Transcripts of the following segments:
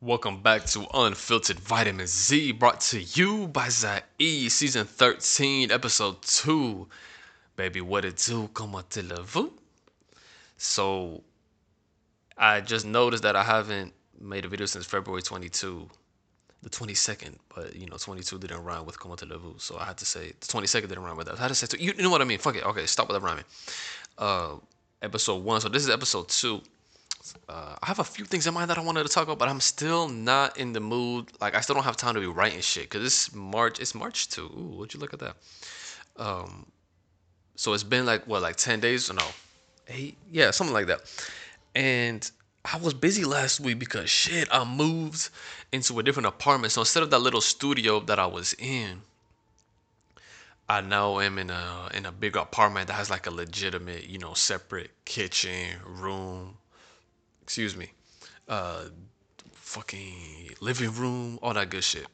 Welcome back to Unfiltered Vitamin Z, brought to you by Zae, season 13, episode 2. Baby, what it do? Comment vous? So, I just noticed that I haven't made a video since February 22, the 22nd, but you know, 22 didn't rhyme with Comment vous, so I had to say the 22nd didn't rhyme with that. I had to say, you, know what I mean? Fuck it. Okay, stop with that rhyming. Uh, episode 1, so this is episode 2 uh, I have a few things in mind that I wanted to talk about, but I'm still not in the mood. Like I still don't have time to be writing shit because it's March. It's March two. Ooh, would you look at that? Um, so it's been like what, like ten days or no, eight? Yeah, something like that. And I was busy last week because shit, I moved into a different apartment. So instead of that little studio that I was in, I now am in a in a bigger apartment that has like a legitimate, you know, separate kitchen, room, excuse me, uh, fucking living room, all that good shit.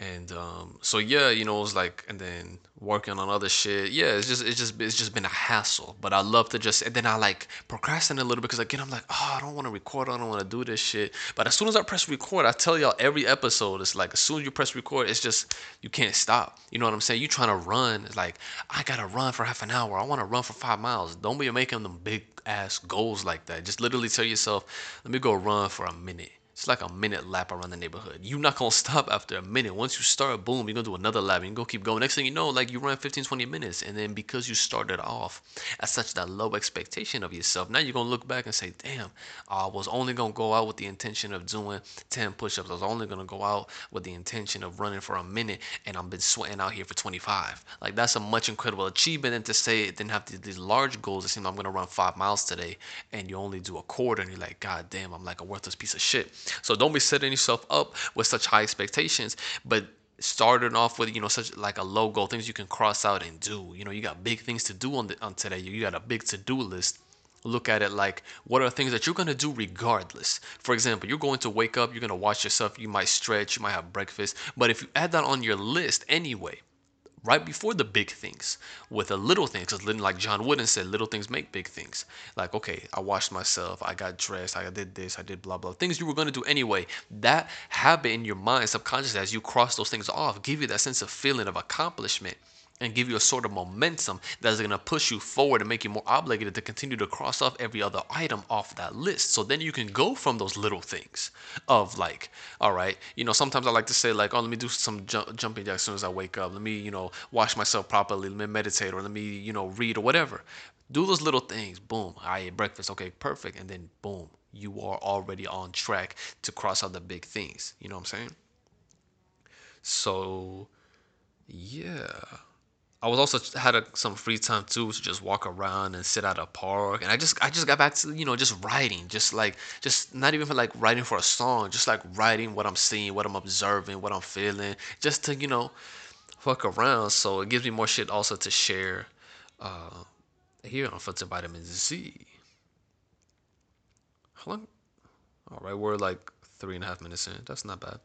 And um, so yeah, you know, it was like, and then working on other shit. Yeah, it's just, it's just, it's just been a hassle. But I love to just, and then I like procrastinate a little because again, I'm like, oh, I don't want to record, I don't want to do this shit. But as soon as I press record, I tell y'all every episode, it's like as soon as you press record, it's just you can't stop. You know what I'm saying? You trying to run, it's like I gotta run for half an hour. I want to run for five miles. Don't be making them big ass goals like that. Just literally tell yourself, let me go run for a minute. It's like a minute lap around the neighborhood. You're not gonna stop after a minute. Once you start, boom, you're gonna do another lap. You go keep going. Next thing you know, like you run 15, 20 minutes, and then because you started off at such that low expectation of yourself, now you're gonna look back and say, "Damn, I was only gonna go out with the intention of doing 10 push-ups. I was only gonna go out with the intention of running for a minute, and I've been sweating out here for 25. Like that's a much incredible achievement. And to say it didn't have these large goals, it seems I'm gonna run five miles today, and you only do a quarter, and you're like, God damn, I'm like a worthless piece of shit. So don't be setting yourself up with such high expectations, but starting off with you know such like a low goal, things you can cross out and do. You know, you got big things to do on the on today. You got a big to do list. Look at it like what are things that you're gonna do regardless. For example, you're going to wake up, you're gonna watch yourself, you might stretch, you might have breakfast, but if you add that on your list anyway, right before the big things with a little things because like john wooden said little things make big things. Like okay i washed myself i got dressed i did this i did blah blah things you were going to do anyway. That habit in your mind subconsciously as you cross those things off give you that sense of feeling of accomplishment and give you a sort of momentum that's going to push you forward and make you more obligated to continue to cross off every other item off that list. So then you can go from those little things of like, all right, you know, sometimes I like to say like, oh, let me do some ju- jumping jacks as soon as I wake up. Let me, you know, wash myself properly. Let me meditate or let me, you know, read or whatever. Do those little things. Boom. I ate breakfast. Okay, perfect. And then boom, you are already on track to cross out the big things. You know what I'm saying? So, yeah. I was also had a, some free time too to just walk around and sit at a park, and I just I just got back to you know just writing, just like just not even for like writing for a song, just like writing what I'm seeing, what I'm observing, what I'm feeling, just to you know fuck around. So it gives me more shit also to share uh, here Unfiltered Vitamin Z. How long? All right, we're like three and a half minutes in. That's not bad.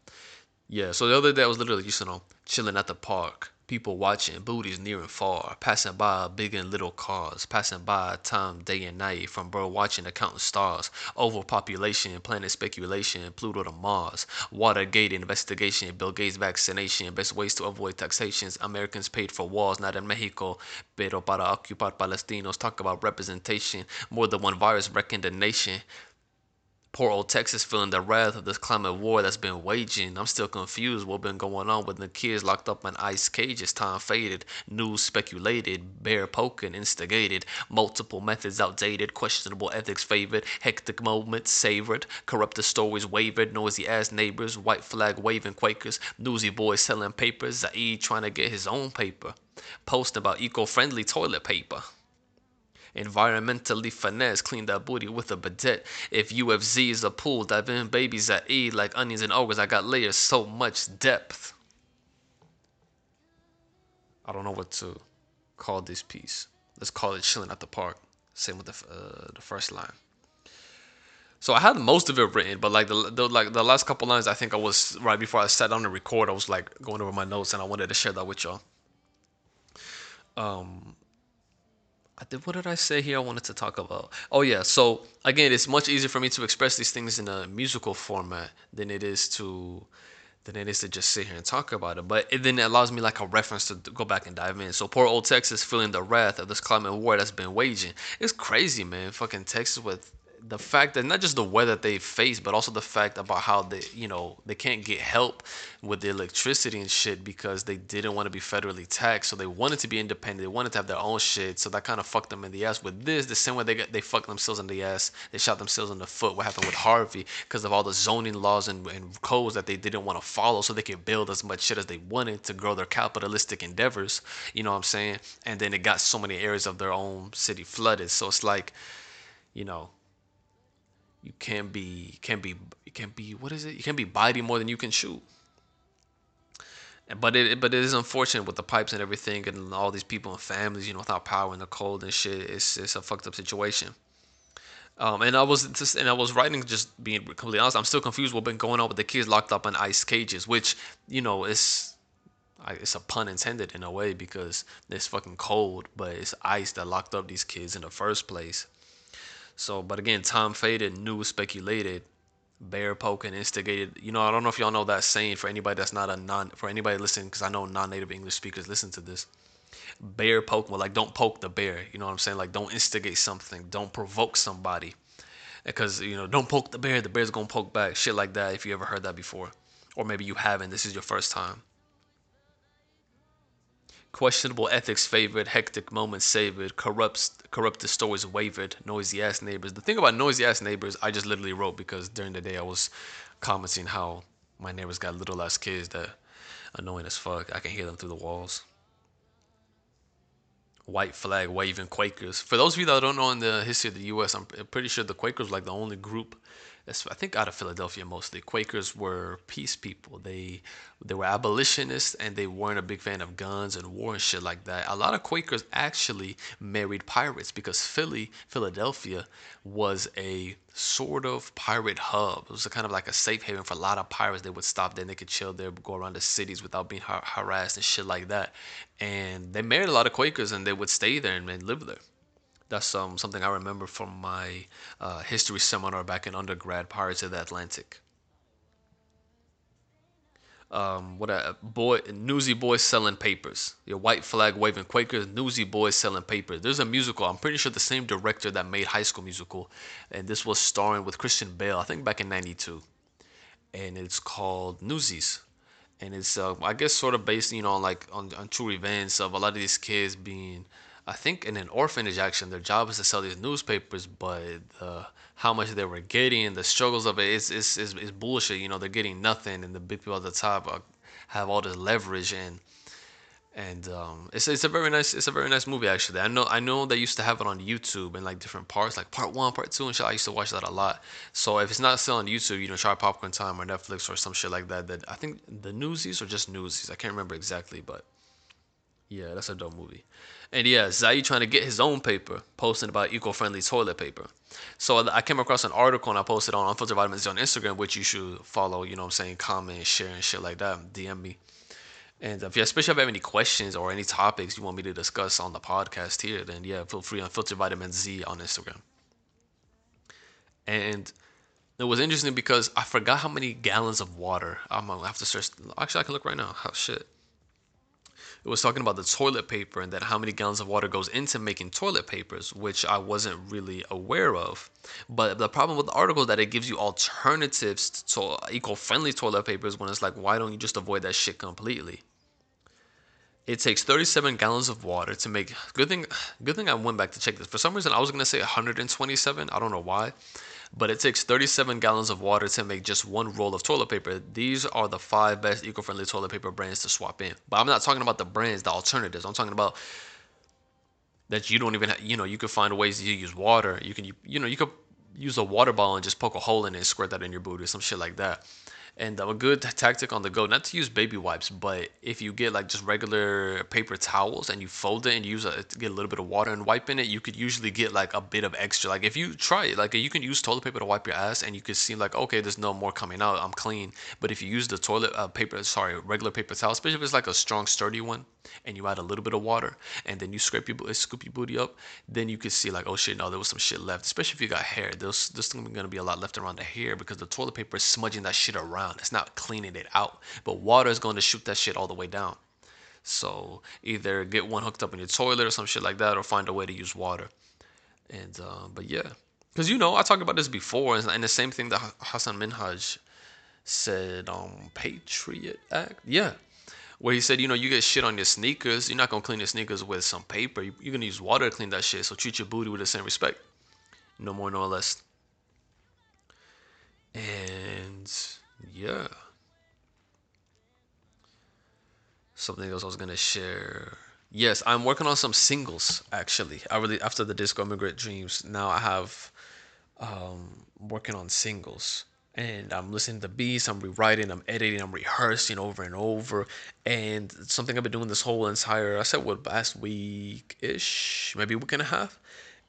Yeah. So the other day I was literally just you know chilling at the park People watching, booties near and far, passing by big and little cars, passing by time day and night, from bird watching to counting stars, overpopulation, planet speculation, Pluto to Mars, Watergate investigation, Bill Gates vaccination, best ways to avoid taxations, Americans paid for walls, not in Mexico, pero para ocupar Palestinos, talk about representation, more than one virus wrecking the nation, Poor old Texas feeling the wrath of this climate war that's been waging. I'm still confused what been going on with the kids locked up in ice cages. Time faded, news speculated, bear poking instigated, multiple methods outdated, questionable ethics favored, hectic moments savored, corrupted stories wavered, noisy ass neighbors, white flag waving Quakers, newsy boys selling papers, Zaid trying to get his own paper, post about eco-friendly toilet paper environmentally finesse, clean that booty with a bidet. If UFC is a pool, dive in babies at E like onions and ogres. I got layers, so much depth. I don't know what to call this piece. Let's call it chilling at the park. Same with the uh, the first line. So I had most of it written, but like the, the like the last couple lines, I think I was right before I sat down to record. I was like going over my notes, and I wanted to share that with y'all. Um, I did, what did I say here? I wanted to talk about. Oh yeah. So again, it's much easier for me to express these things in a musical format than it is to than it is to just sit here and talk about it. But it then allows me like a reference to go back and dive in. So poor old Texas feeling the wrath of this climate war that's been waging. It's crazy, man. Fucking Texas with the fact that not just the weather they face, but also the fact about how they, you know, they can't get help with the electricity and shit because they didn't want to be federally taxed. So they wanted to be independent. They wanted to have their own shit. So that kind of fucked them in the ass. With this, the same way they got, they fucked themselves in the ass. They shot themselves in the foot. What happened with Harvey because of all the zoning laws and, and codes that they didn't want to follow, so they could build as much shit as they wanted to grow their capitalistic endeavors. You know what I'm saying? And then it got so many areas of their own city flooded. So it's like, you know, you can't be can't be you can't be what is it? You can't be biting more than you can chew. But it but it is unfortunate with the pipes and everything and all these people and families, you know, without power and the cold and shit. It's it's a fucked up situation. Um, and I was just and I was writing just being completely honest. I'm still confused what's been going on with the kids locked up in ice cages, which you know is it's a pun intended in a way because it's fucking cold, but it's ice that locked up these kids in the first place. So, but again, Tom faded, news speculated, bear poking, instigated. You know, I don't know if y'all know that saying for anybody that's not a non, for anybody listening, because I know non-native English speakers listen to this. Bear poke, well, like don't poke the bear. You know what I'm saying? Like don't instigate something, don't provoke somebody, because you know don't poke the bear. The bear's gonna poke back. Shit like that. If you ever heard that before, or maybe you haven't. This is your first time. Questionable ethics favored, hectic moments savored, corrupts corrupted stories wavered, noisy ass neighbors. The thing about noisy ass neighbors, I just literally wrote because during the day I was commenting how my neighbors got little ass kids that annoying as fuck. I can hear them through the walls. White flag waving Quakers. For those of you that don't know in the history of the U.S., I'm pretty sure the Quakers were like the only group I think out of Philadelphia mostly. Quakers were peace people. They they were abolitionists and they weren't a big fan of guns and war and shit like that. A lot of Quakers actually married pirates because Philly, Philadelphia, was a sort of pirate hub. It was kind of like a safe haven for a lot of pirates. They would stop there and they could chill there, go around the cities without being har- harassed and shit like that. And they married a lot of Quakers and they would stay there and, and live there. That's um, something I remember from my uh, history seminar back in undergrad Pirates of the Atlantic. Um, what a boy, newsy boys selling papers. Your white flag waving Quakers, newsy boys selling papers. There's a musical. I'm pretty sure the same director that made High School Musical, and this was starring with Christian Bale. I think back in '92, and it's called Newsies and it's uh, I guess sort of based you know on like on, on true events of a lot of these kids being I think in an orphanage action, their job is to sell these newspapers, but uh, how much they were getting, the struggles of it, is is is is bullshit. You know, they're getting nothing, and the big people at the top are, have all this leverage and and um, it's it's a very nice it's a very nice movie actually. I know I know they used to have it on YouTube in like different parts, like part one, part two, and shit. I used to watch that a lot. So if it's not still on YouTube, you know, try Popcorn Time or Netflix or some shit like that. That I think the Newsies or just Newsies, I can't remember exactly, but yeah, that's a dope movie. And yeah, Zai trying to get his own paper, posting about eco-friendly toilet paper. So I came across an article and I posted on Unfiltered Vitamin Z on Instagram, which you should follow, you know what I'm saying, comment, share, and shit like that. DM me. And if you especially if you have any questions or any topics you want me to discuss on the podcast here, then yeah, feel free Unfiltered Vitamin Z on Instagram. And it was interesting because I forgot how many gallons of water. I'm gonna have to search. Actually, I can look right now. Oh, shit it was talking about the toilet paper and that how many gallons of water goes into making toilet papers, which I wasn't really aware of. But the problem with the article is that it gives you alternatives to eco-friendly toilet papers when it's like, why don't you just avoid that shit completely? It takes 37 gallons of water to make. Good thing, good thing I went back to check this. For some reason, I was gonna say 127. I don't know why but it takes 37 gallons of water to make just one roll of toilet paper. These are the five best eco-friendly toilet paper brands to swap in. But I'm not talking about the brands, the alternatives. I'm talking about that you don't even have, you know, you could find ways to use water. You can, you, know, you could use a water bottle and just poke a hole in it and squirt that in your booty or some shit like that. And a good tactic on the go, not to use baby wipes, but if you get like just regular paper towels and you fold it and use a get a little bit of water and wipe in it, you could usually get like a bit of extra. Like if you try it, like you can use toilet paper to wipe your ass and you could see like okay, there's no more coming out. I'm clean. But if you use the toilet uh, paper, sorry, regular paper towel, especially if it's like a strong, sturdy one, and you add a little bit of water and then you scrape your scoop your booty up, then you can see like oh shit, no, there was some shit left. Especially if you got hair, there's there's gonna be a lot left around the hair because the toilet paper is smudging that shit around. It's not cleaning it out. But water is going to shoot that shit all the way down. So either get one hooked up in your toilet or some shit like that, or find a way to use water. And uh, but yeah, because you know I talked about this before, and the same thing that Hasan Minhaj said on Patriot Act. Yeah, where he said, you know, you get shit on your sneakers, you're not gonna clean your sneakers with some paper. You're gonna use water to clean that shit. So treat your booty with the same respect, no more, no less. And yeah. Something else I was gonna share. Yes, I'm working on some singles actually. I really after the disco immigrant dreams, now I have um working on singles. And I'm listening to beats, I'm rewriting, I'm editing, I'm rehearsing over and over. And something I've been doing this whole entire I said what last week ish, maybe a week and a half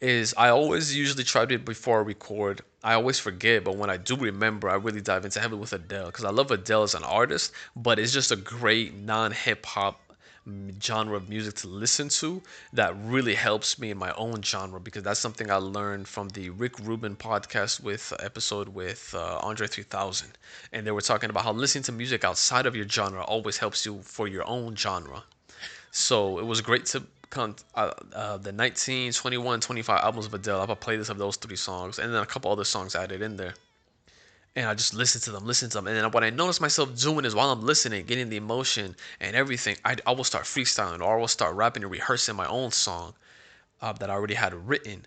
is I always usually try to do it before I record. I always forget, but when I do remember, I really dive into heavily with Adele because I love Adele as an artist, but it's just a great non hip hop genre of music to listen to that really helps me in my own genre because that's something I learned from the Rick Rubin podcast with uh, episode with uh, Andre 3000 and they were talking about how listening to music outside of your genre always helps you for your own genre so it was great to uh, uh, the 19, 21, 25 albums of Adele. I have a playlist of those three songs, and then a couple other songs added in there. And I just listen to them, listen to them, and then what I notice myself doing is while I'm listening, getting the emotion and everything, I, I will start freestyling or I will start rapping and rehearsing my own song uh, that I already had written,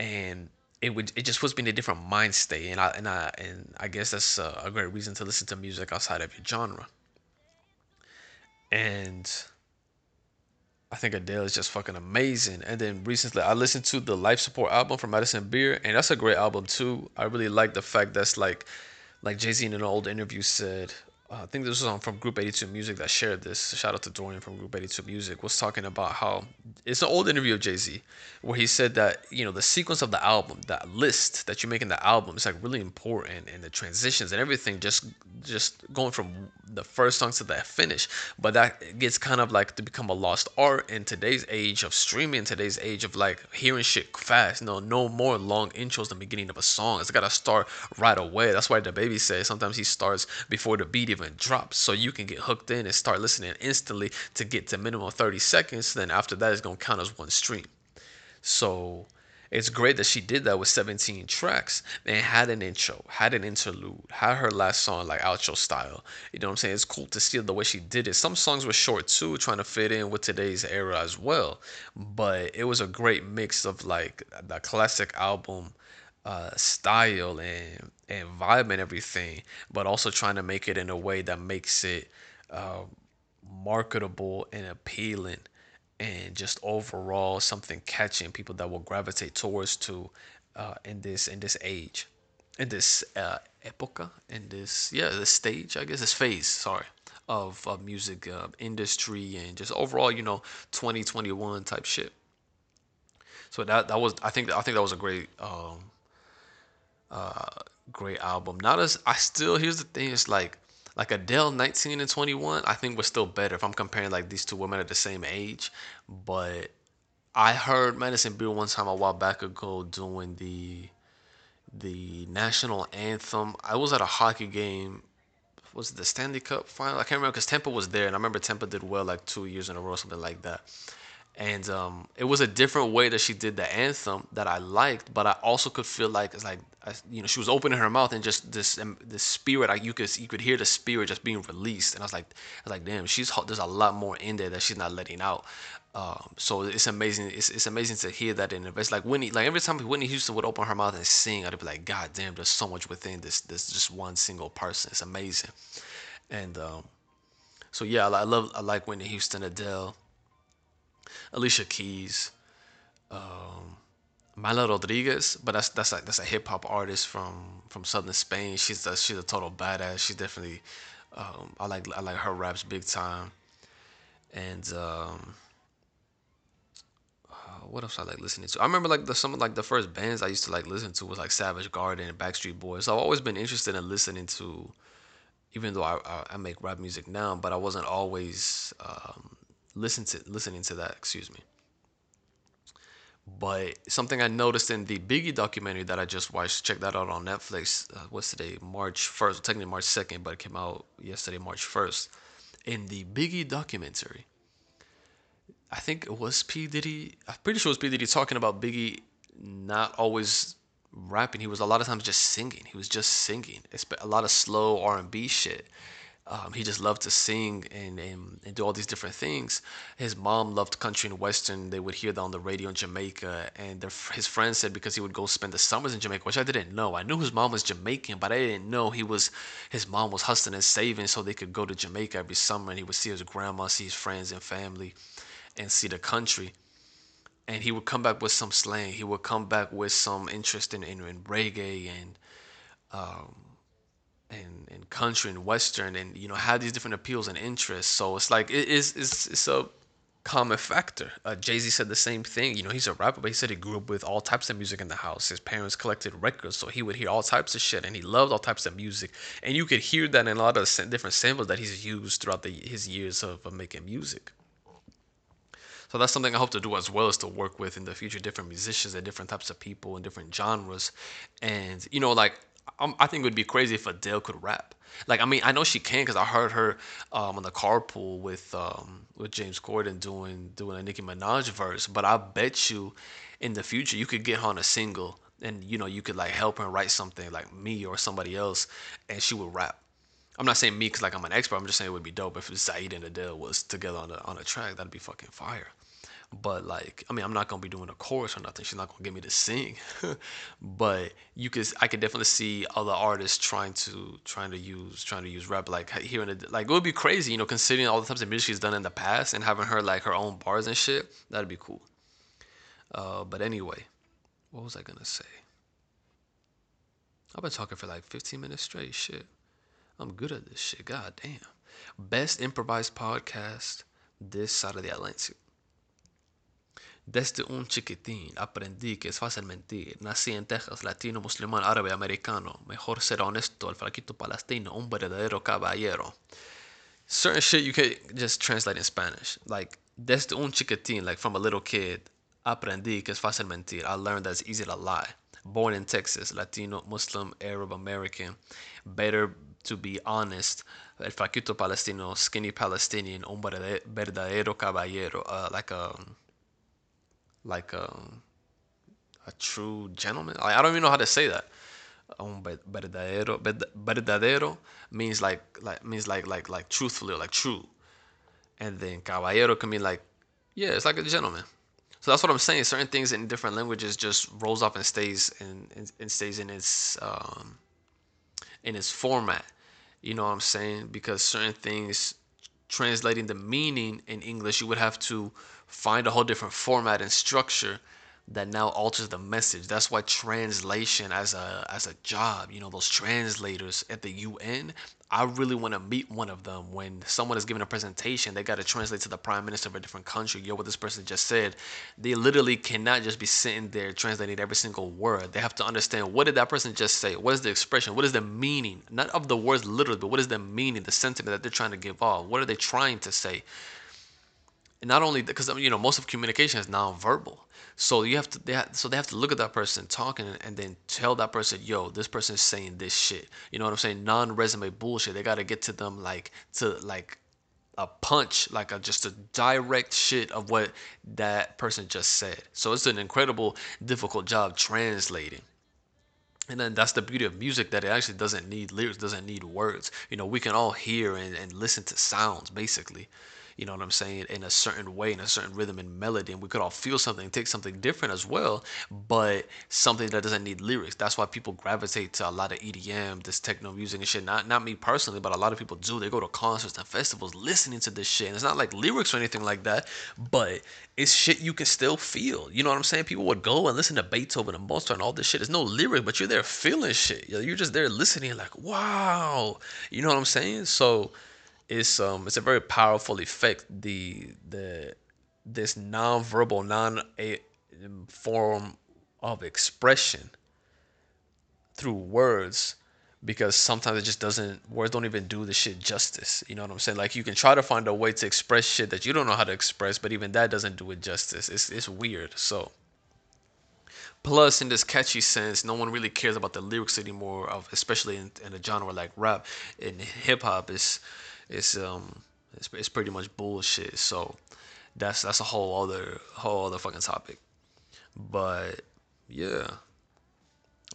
and it would it just puts me in a different mind state, and I and I and I guess that's a great reason to listen to music outside of your genre. And I think Adele is just fucking amazing. And then recently, I listened to the Life Support album from Madison Beer, and that's a great album too. I really like the fact that's like, like Jay Z in an old interview said, Uh, I think this was on um, from Group 82 Music that shared this. Shout out to Dorian from Group 82 Music was talking about how it's an old interview of Jay Z where he said that you know the sequence of the album, that list that you make in the album, is like really important, and the transitions and everything just just going from the first song to the finish. But that gets kind of like to become a lost art in today's age of streaming, today's age of like hearing shit fast. No, no more long intros the beginning of a song. It's gotta start right away. That's why DaBaby says sometimes he starts before the beat even even drops so you can get hooked in and start listening instantly to get to minimum 30 seconds then after that it's going to count as one stream so it's great that she did that with 17 tracks and had an intro, had an interlude, had her last song like outro style. You know what I'm saying? It's cool to see the way she did it. Some songs were short too, trying to fit in with today's era as well. But it was a great mix of like the classic album uh, style and and vibe and everything, but also trying to make it in a way that makes it uh, marketable and appealing, and just overall something catching people that will gravitate towards to uh, in this in this age, in this uh, epoca, in this yeah this stage I guess this phase sorry of, of music uh, industry and just overall you know 2021 type shit. So that that was I think I think that was a great um, uh, great album. Not as I still here's the thing, it's like like Adele 19 and 21, I think was still better if I'm comparing like these two women at the same age. But I heard Madison Beer one time a while back ago doing the the national anthem. I was at a hockey game. Was it the Stanley Cup final? I can't remember because Tampa was there, and I remember Tampa did well like two years in a row, something like that and um, it was a different way that she did the anthem that I liked, but I also could feel like it's like you know she was opening her mouth and just this um, this spirit like you could you could hear the spirit just being released, and I was like I was like damn she's there's a lot more in there that she's not letting out. Um, so it's amazing. It's, it's amazing to hear that in It's like Whitney, like every time Whitney Houston would open her mouth and sing, I'd be like, God damn, there's so much within this this just one single person. It's amazing. And um, so yeah, I, I love I like Whitney Houston, Adele. Alicia Keys. Um, Mala Rodriguez, but that's that's like that's a hip hop artist from from southern Spain. She's a she's a total badass. She's definitely um, I like I like her raps big time. And um, uh, what else I like listening to? I remember like the some like the first bands I used to like listen to was like Savage Garden and Backstreet Boys. So I've always been interested in listening to, even though I I, I make rap music now, but I wasn't always um, listen to listening to that. Excuse me. But something I noticed in the Biggie documentary that I just watched, check that out on Netflix. Uh, what's today? March 1st, technically March 2nd, but it came out yesterday, March 1st. In the Biggie documentary, I think it was P. Diddy. I'm pretty sure it was P. Diddy talking about Biggie not always rapping. He was a lot of times just singing. He was just singing. It's a lot of slow R&B shit. Um, he just loved to sing and, and, and do all these different things. His mom loved country and western. They would hear that on the radio in Jamaica. And their, his friends said because he would go spend the summers in Jamaica, which I didn't know. I knew his mom was Jamaican, but I didn't know he was his mom was hustling and saving so they could go to Jamaica every summer and he would see his grandma, see his friends and family, and see the country. And he would come back with some slang. He would come back with some interest in, in, in reggae and um, and, and country and western and you know have these different appeals and interests. So it's like it is it's, it's a common factor. Uh, jay-z said the same thing. You know he's a rapper but he said he grew up with all types of music in the house. His parents collected records so he would hear all types of shit and he loved all types of music. And you could hear that in a lot of different samples that he's used throughout the, his years of, making music. So that's something I hope to do as well is to work with in the future different musicians and different types of people and different genres. And you know, like um, I think it would be crazy if Adele could rap. Like I mean, I know she can because I heard her um, on the carpool with um, with James Corden doing doing a Nicki Minaj verse. But I bet you, in the future, you could get her on a single, and you know you could like help her write something like me or somebody else, and she would rap. I'm not saying me because like I'm an expert. I'm just saying it would be dope if Zayd and Adele was together on a on a track. That'd be fucking fire. But like, I mean, I'm not gonna be doing a chorus or nothing. She's not gonna get me to sing. but you could, I could definitely see other artists trying to trying to use trying to use rap like here and like it would be crazy, you know, considering all the types of music she's done in the past and having her like her own bars and shit. That'd be cool. Uh, but anyway, what was I gonna say? I've been talking for like 15 minutes straight. Shit, I'm good at this shit. God damn. Best improvised podcast this side of the Atlantic. Desde un chiquitín aprendí que es fácil mentir. Nací en Texas, latino, musulmán, árabe, americano. Mejor ser honesto, el flaquito palestino, un verdadero caballero. Certain shit you can just translate in Spanish. Like, desde un chiquitín, like from a little kid, aprendí que es fácil mentir. I learned that it's easy to lie. Born in Texas, Latino, Muslim, Arab, American. Better to be honest. El flaquito palestino, skinny Palestinian, un verdadero caballero. Uh, like a like a um, a true gentleman. Like, I don't even know how to say that. Um, verdadero, verdadero means like like means like like like truthfully, like true. And then caballero can mean like yeah, it's like a gentleman. So that's what I'm saying. Certain things in different languages just rolls off and stays and, and, and stays in its um, in its format. You know what I'm saying? Because certain things translating the meaning in English, you would have to find a whole different format and structure that now alters the message. That's why translation as a as a job, you know, those translators at the UN, I really want to meet one of them when someone is giving a presentation, they got to translate to the prime minister of a different country. Yo, what this person just said, they literally cannot just be sitting there translating every single word. They have to understand what did that person just say? What is the expression? What is the meaning? Not of the words literally, but what is the meaning, the sentiment that they're trying to give off? What are they trying to say? And not only because you know most of communication is nonverbal, so you have to they have, so they have to look at that person talking and, then tell that person, yo, this person is saying this shit. You know what I'm saying? Non-resume bullshit. They got to get to them like to like a punch, like a just a direct shit of what that person just said. So it's an incredible difficult job translating. And then that's the beauty of music that it actually doesn't need lyrics, doesn't need words. You know, we can all hear and, and listen to sounds basically you know what I'm saying, in a certain way, in a certain rhythm and melody, and we could all feel something, take something different as well, but something that doesn't need lyrics. That's why people gravitate to a lot of EDM, this techno music and shit. Not not me personally, but a lot of people do. They go to concerts and festivals listening to this shit. And it's not like lyrics or anything like that, but it's shit you can still feel. You know what I'm saying? People would go and listen to Beethoven and Mozart and all this shit. There's no lyric, but you're there feeling shit. You're just there listening, like, wow. You know what I'm saying? So it's um it's a very powerful effect. The the this non-verbal, non form of expression through words because sometimes it just doesn't words don't even do the shit justice. You know what i'm saying? Like you can try to find a way to express shit that you don't know how to express but even that doesn't do it justice. It's, it's weird. So plus in this catchy sense no one really cares about the lyrics anymore of especially in, in a genre like rap in hip-hop. Is it's um it's, it's pretty much bullshit so that's that's a whole other whole other fucking topic but yeah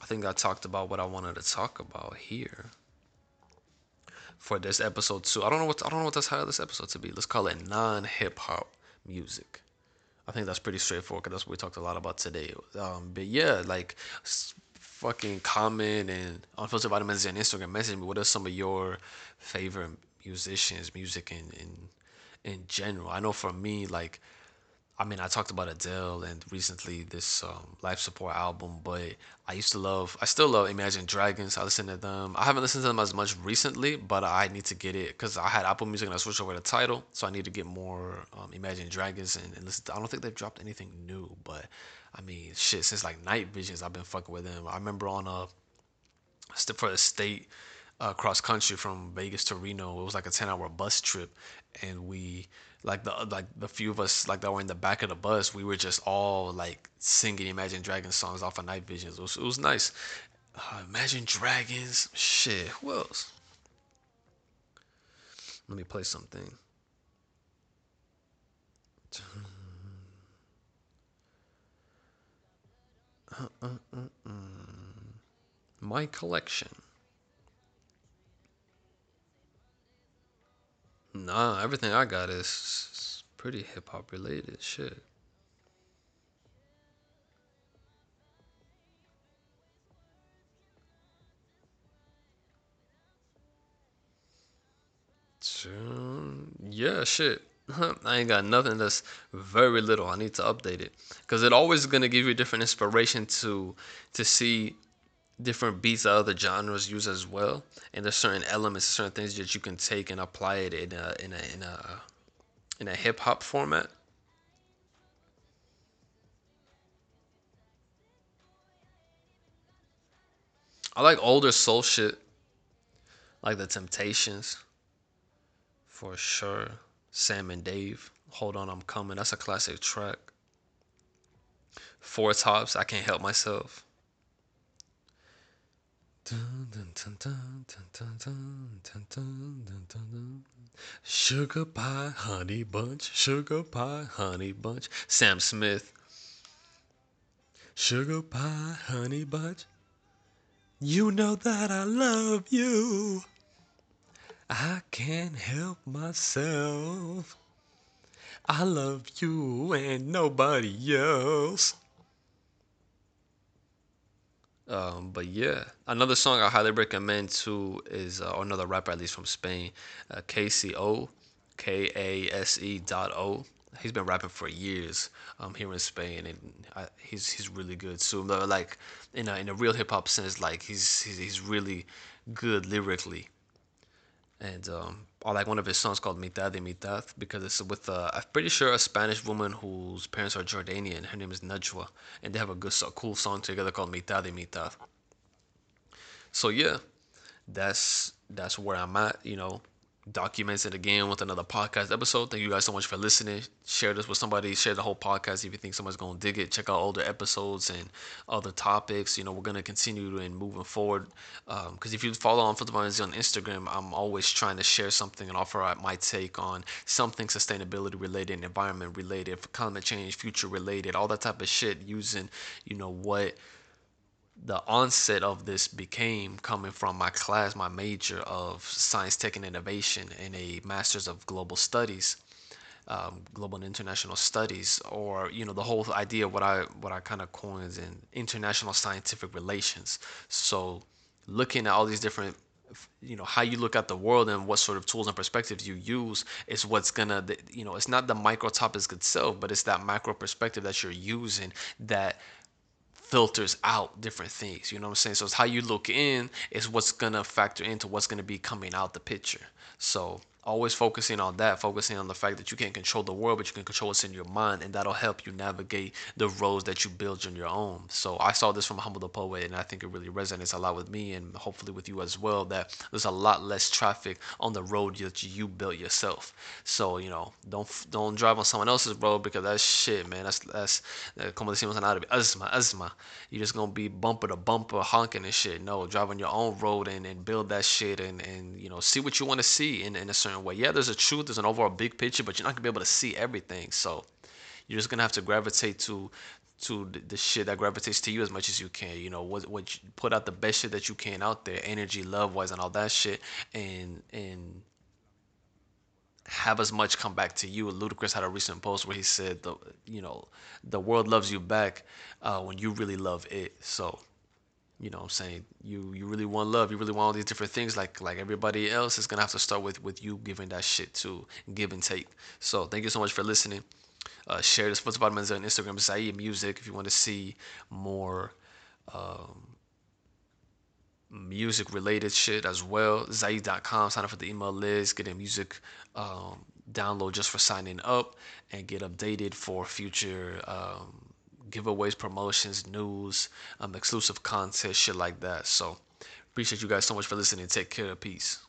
I think I talked about what I wanted to talk about here for this episode too. I don't know what I don't know what the title of this episode to be. Let's call it non hip hop music. I think that's pretty straightforward because that's what we talked a lot about today. Um, but yeah, like fucking comment and unfiltered vitamins and Instagram message me. What are some of your favorite musicians, music in in in general? I know for me, like I mean, I talked about Adele and recently this um, life support album, but I used to love, I still love Imagine Dragons. I listen to them. I haven't listened to them as much recently, but I need to get it because I had Apple Music and I switched over to Tidal, so I need to get more um, Imagine Dragons and, and listen. To, I don't think they've dropped anything new, but I mean, shit, since like Night Visions, I've been fucking with them. I remember on a for the state uh, cross country from Vegas to Reno. It was like a ten hour bus trip, and we like the like the few of us like that were in the back of the bus. We were just all like singing Imagine Dragons songs off of Night Visions. It was, it was nice. Uh, Imagine Dragons, shit. Who else? Let me play something. Uh, uh, uh, My collection. Nah, everything I got is pretty hip hop related. Shit. Yeah, shit. I ain't got nothing that's very little. I need to update it because it always gonna give you different inspiration to to see different beats that other genres use as well, and there's certain elements, certain things that you can take and apply it in a in a in a in a hip hop format. I like older soul shit, like the Temptations, for sure. Sam and Dave, Hold On, I'm Coming. That's a classic track. Four Tops, I Can't Help Myself. Sugar pie, honey bunch, sugar pie, honey bunch. Sam Smith. Sugar pie, honey bunch. You know that I love you. I can't help myself. I love you and nobody else. Um, but yeah, another song I highly recommend too is uh, another rapper at least from Spain, uh, Kase.O, K A S E dot O. He's been rapping for years um, here in Spain, and I, he's he's really good too. Like in a in a real hip hop sense, like he's, he's he's really good lyrically and um, I like one of his songs called Mitad y Mitad because it's with uh, I'm pretty sure a Spanish woman whose parents are Jordanian. Her name is Najwa, and they have a good, a cool song together called Mitad y Mitad. So yeah, that's that's where I'm at. You know, documents it again with another podcast episode. Thank you guys so much for listening. Share this with somebody. Share the whole podcast if you think someone's gonna dig it. Check out older episodes and other topics. You know, we're gonna continue and moving forward. Because um, if you follow on Filter on Instagram, I'm always trying to share something and offer my take on something sustainability related, environment related, climate change, future related, all that type of shit. Using, you know, what the onset of this became coming from my class, my major of science, tech, and innovation, and a master's of global studies. um, global and international studies, or you know the whole idea of what I what I kind of coins in international scientific relations. So looking at all these different you know how you look at the world and what sort of tools and perspectives you use is what's gonna you know it's not the micro topics itself but it's that macro perspective that you're using that filters out different things you know what i'm saying? So it's how you look in is what's gonna factor into what's gonna be coming out the picture. So always focusing on that, focusing on the fact that you can't control the world, but you can control what's in your mind, and that'll help you navigate the roads that you build on your own. So I saw this from Humble the Poet, and I think it really resonates a lot with me, and hopefully with you as well. That there's a lot less traffic on the road that you built yourself. So you know, don't don't drive on someone else's road because that's shit, man. That's that's uh, como decimos en árabe, asma, asma. You're just gonna be bumper to bumper honking and shit. No, drive on your own road and, and build that shit and and you know see what you want to see in in a certain way. Yeah, there's a truth, there's an overall big picture, but you're not gonna be able to see everything. So you're just gonna have to gravitate to to the, the shit that gravitates to you as much as you can. You know, what what you put out the best shit that you can out there, energy, love wise, and all that shit, and and have as much come back to you. Ludacris had a recent post where he said the you know the world loves you back uh, when you really love it. So you know what I'm saying you you really want love you really want all these different things like like everybody else is gonna have to start with with you giving that shit to give and take. So thank you so much for listening. Uh, share this Sports Vitamins on Instagram Zaid Music if you want to see more um, music related shit as well. Zaid.com sign up for the email list get a music um, download just for signing up and get updated for future um, giveaways, promotions, news, um, exclusive content, shit like that. So appreciate you guys so much for listening. Take care. Peace.